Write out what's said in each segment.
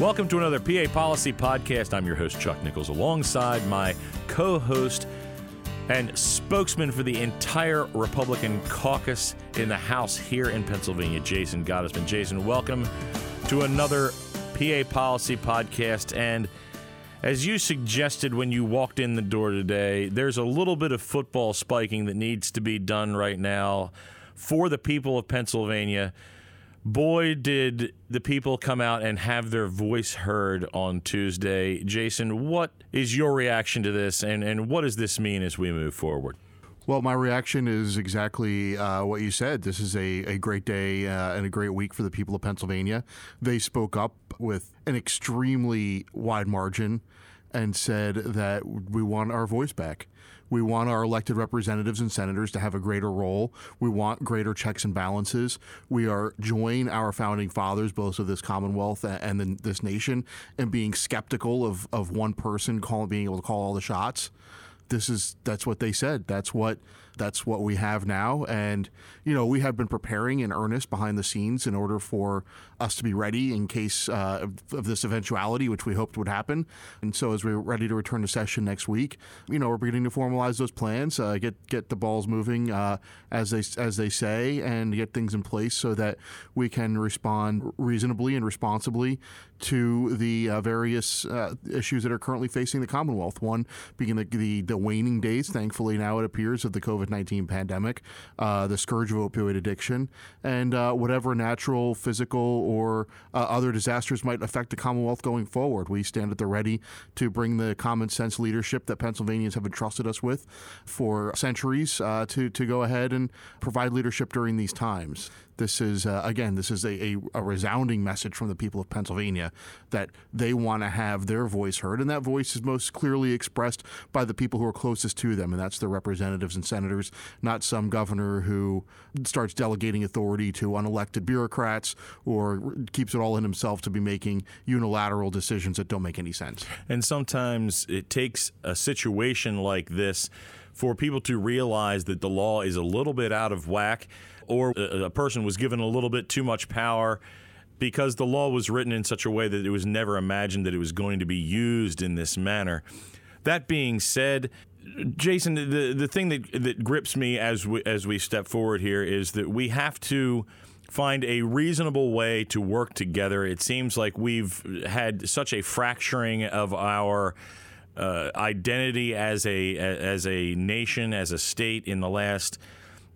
Welcome to another PA Policy Podcast. I'm your host, Chuck Nichols, alongside my co host and spokesman for the entire Republican caucus in the House here in Pennsylvania, Jason Gottesman. Jason, welcome to another PA Policy Podcast. And as you suggested when you walked in the door today, there's a little bit of football spiking that needs to be done right now for the people of Pennsylvania boy, did the people come out and have their voice heard on Tuesday. Jason, what is your reaction to this, and, and what does this mean as we move forward? Well, my reaction is exactly uh, what you said. This is a, a great day uh, and a great week for the people of Pennsylvania. They spoke up with an extremely wide margin and said that we want our voice back. We want our elected representatives and senators to have a greater role. We want greater checks and balances. We are join our founding fathers, both of this Commonwealth and the, this nation, in being skeptical of, of one person being able to call all the shots. This is that's what they said. That's what that's what we have now. And, you know, we have been preparing in earnest behind the scenes in order for us to be ready in case uh, of, this eventuality, which we hoped would happen. And so as we're ready to return to session next week, you know, we're beginning to formalize those plans, uh, get get the balls moving uh, as they as they say, and get things in place so that we can respond reasonably and responsibly to the uh, various uh, issues that are currently facing the Commonwealth. One being the, the, the waning days, thankfully now it appears, of the COVID 19 pandemic, uh, the scourge of opioid addiction, and uh, whatever natural, physical, or uh, other disasters might affect the Commonwealth going forward. We stand at the ready to bring the common sense leadership that Pennsylvanians have entrusted us with for centuries uh, to, to go ahead and provide leadership during these times. This is, uh, again, this is a, a, a, resounding message from the people of Pennsylvania that they want to have their voice heard. And that voice is most clearly expressed by the people who are closest to them, and that's their representatives and senators, not some governor who starts delegating authority to unelected bureaucrats or keeps it all in himself to be making unilateral decisions that don't make any sense. And sometimes it takes a situation like this for people to realize that the law is a little bit out of whack or a, person was given a little bit too much power because the law was written in such a way that it was never imagined that it was going to be used in this manner. That being said, Jason, the the thing that that grips me as we as we step forward here is that we have to find a reasonable way to work together. It seems like we've had such a fracturing of our uh, identity as a as a nation, as a state in the last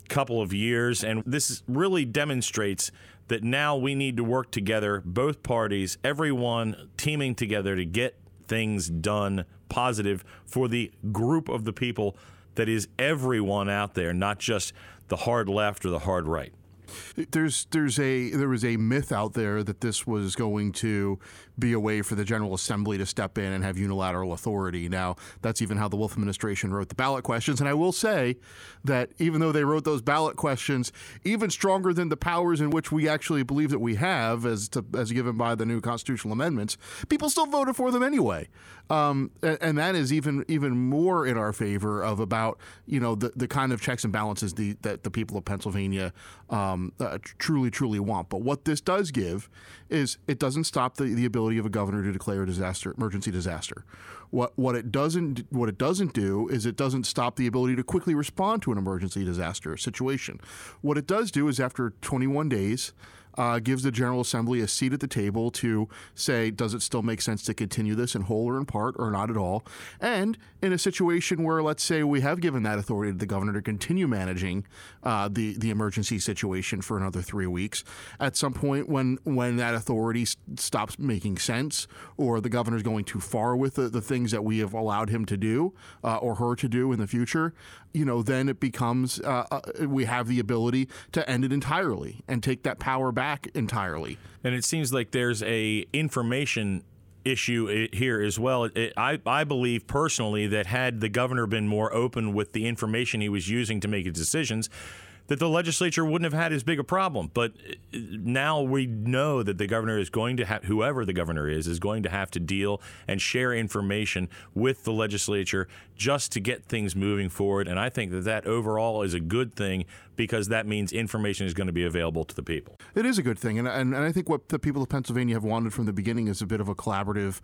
couple of years. And this really demonstrates that now we need to work together, both parties, everyone teaming together to get things done positive for the group of the people that is everyone out there, not just the hard left or the hard right. There's there's a there was a myth out there that this was going to be a way for the General Assembly to step in and have unilateral authority. Now that's even how the Wolf administration wrote the ballot questions. And I will say that even though they wrote those ballot questions, even stronger than the powers in which we actually believe that we have, as to, as given by the new constitutional amendments, people still voted for them anyway. Um, and, and, that is even even more in our favor of about you know the, the kind of checks and balances the, that the people of Pennsylvania um, uh, truly truly want. But what this does give is it doesn't stop the, the ability of a governor to declare a disaster emergency disaster. What what it doesn't what it doesn't do is it doesn't stop the ability to quickly respond to an emergency disaster situation. What it does do is after 21 days uh, gives the General Assembly a seat at the table to say, does it still make sense to continue this in whole or in part or not at all? And in a situation where, let's say, we have given that authority to the governor to continue managing uh, the the emergency situation for another three weeks, at some point when when that authority stops making sense or the governor's going too far with the, the things that we have allowed him to do uh, or her to do in the future, you know, then it becomes uh, uh, we have the ability to end it entirely and take that power back back entirely. And it seems like there's a information issue here as well. It, I, I believe personally that had the governor been more open with the information he was using to make his decisions, that the legislature wouldn't have had as big a problem. But uh, now we know that the governor is going to have, whoever the governor is, is going to have to deal and share information with the legislature just to get things moving forward. And I think that that overall is a good thing because that means information is going to be available to the people. It is a good thing. And, and, and I think what the people of Pennsylvania have wanted from the beginning is a bit of a collaborative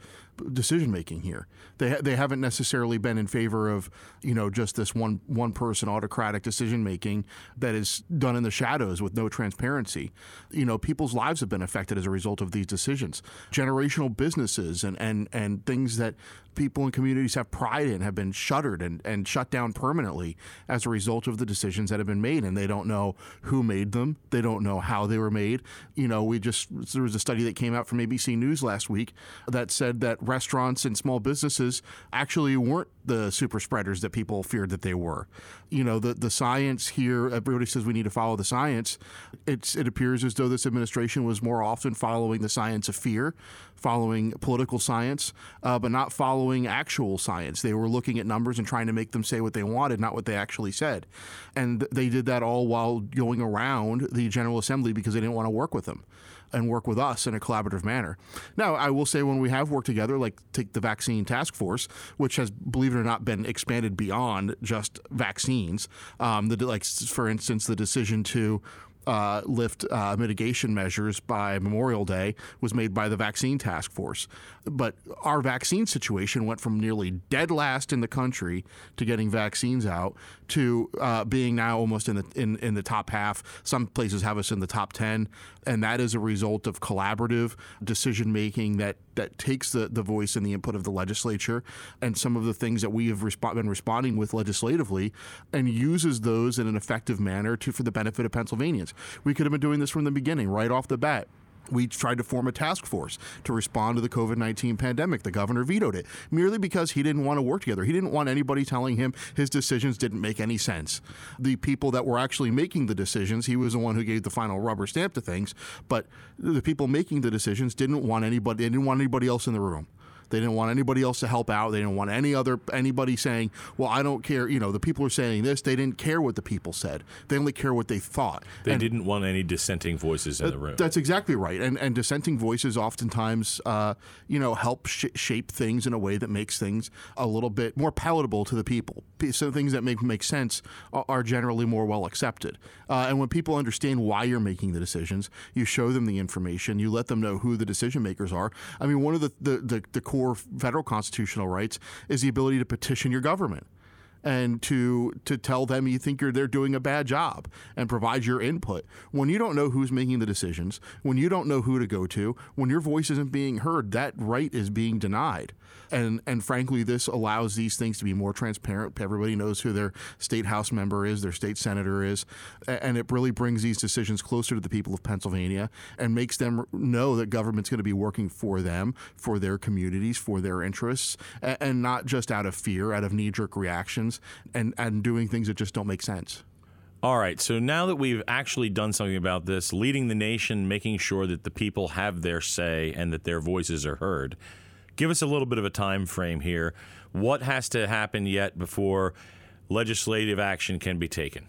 decision making here. They, they haven't necessarily been in favor of, you know, just this one, one person autocratic decision making that is done in the shadows with no transparency. You know, people's lives have been affected as a result of these decisions. Generational businesses and, and, and things that people and communities have pride in have been shuttered and, and shut down permanently as a result of the decisions that have been made. And they don't know who made them. They don't know how they were made. You know, we just, there was a study that came out from ABC News last week that said that restaurants and small businesses actually weren't the super spreaders that people feared that they were. You know, the, the science here, everybody says we need to follow the science. It's, it appears as though this administration was more often following the science of fear, following political science, uh, but not following actual science. They were looking at numbers and trying to make them say what they wanted, not what they actually said. And they did that all while going around the General Assembly because they didn't want to work with them and work with us in a collaborative manner. Now, I will say when we have worked together, like take the vaccine task force, which has, believe it or not, been expanded beyond just vaccines. Um, the, like, for instance, the decision to uh, lift uh, mitigation measures by Memorial Day was made by the vaccine task force. But our vaccine situation went from nearly dead last in the country to getting vaccines out to uh, being now almost in the in, in the top half. Some places have us in the top ten, and that is a result of collaborative decision making that that takes the, the voice and the input of the legislature and some of the things that we have resp- been responding with legislatively and uses those in an effective manner to for the benefit of Pennsylvanians. We could have been doing this from the beginning, right off the bat we tried to form a task force to respond to the COVID 19 pandemic. The governor vetoed it merely because he didn't want to work together. He didn't want anybody telling him his decisions didn't make any sense. The people that were actually making the decisions, he was the one who gave the final rubber stamp to things, but the people making the decisions didn't want anybody, they didn't want anybody else in the room. They didn't want anybody else to help out. They didn't want any other anybody saying, "Well, I don't care." You know, the people are saying this. They didn't care what the people said. They only care what they thought. They and didn't want any dissenting voices in the room. That's exactly right. And and dissenting voices oftentimes, uh, you know, help sh- shape things in a way that makes things a little bit more palatable to the people. So things that make make sense are generally more well accepted. Uh, and when people understand why you're making the decisions, you show them the information. You let them know who the decision makers are. I mean, one of the the, the, the core core federal constitutional rights is the ability to petition your government and to to tell them you think you're they're doing a bad job and provide your input. When you don't know who's making the decisions, when you don't know who to go to, when your voice isn't being heard, that right is being denied. And and frankly, this allows these things to be more transparent. Everybody knows who their state house member is, their state senator is, and it really brings these decisions closer to the people of Pennsylvania and makes them know that government's going to be working for them, for their communities, for their interests, and not just out of fear, out of knee jerk reactions, and and doing things that just don't make sense. All right. So now that we've actually done something about this, leading the nation, making sure that the people have their say and that their voices are heard, give us a little bit of a time frame here. What has to happen yet before legislative action can be taken?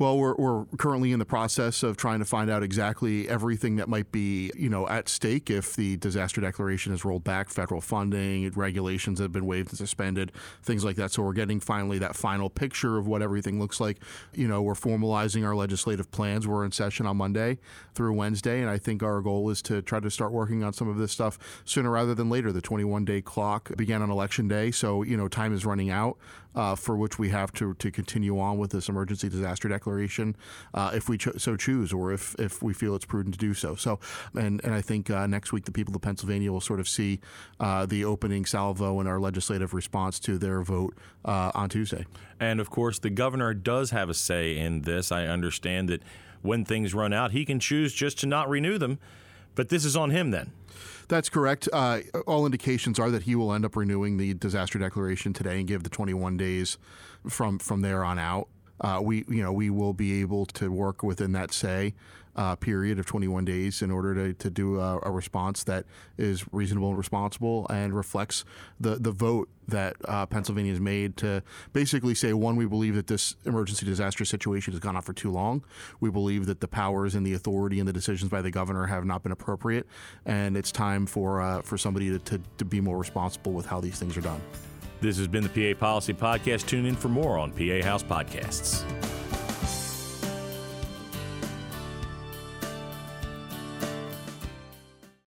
Well, we're, we're currently in the process of trying to find out exactly everything that might be, you know, at stake if the disaster declaration is rolled back, federal funding, regulations that have been waived and suspended, things like that. So we're getting finally that final picture of what everything looks like. You know, we're formalizing our legislative plans. We're in session on Monday through Wednesday, and I think our goal is to try to start working on some of this stuff sooner rather than later. The 21 day clock began on election day, so you know time is running out uh, for which we have to to continue on with this emergency disaster declaration uh, if we cho- so choose or if, if we feel it's prudent to do so. So, and, and I think uh, next week the people of Pennsylvania will sort of see uh, the opening salvo and our legislative response to their vote uh, on Tuesday. And of course, the governor does have a say in this. I understand that when things run out, he can choose just to not renew them. But this is on him then. That's correct. Uh, all indications are that he will end up renewing the disaster declaration today and give the 21 days from from there on out uh, we you know we will be able to work within that say uh, period of 21 days in order to, to do a, a, response that is reasonable and responsible and reflects the, the vote that uh, Pennsylvania has made to basically say one, we believe that this emergency disaster situation has gone on for too long. We believe that the powers and the authority and the decisions by the governor have not been appropriate, and it's time for uh, for somebody to, to, to be more responsible with how these things are done. This has been the PA Policy Podcast. Tune in for more on PA House Podcasts.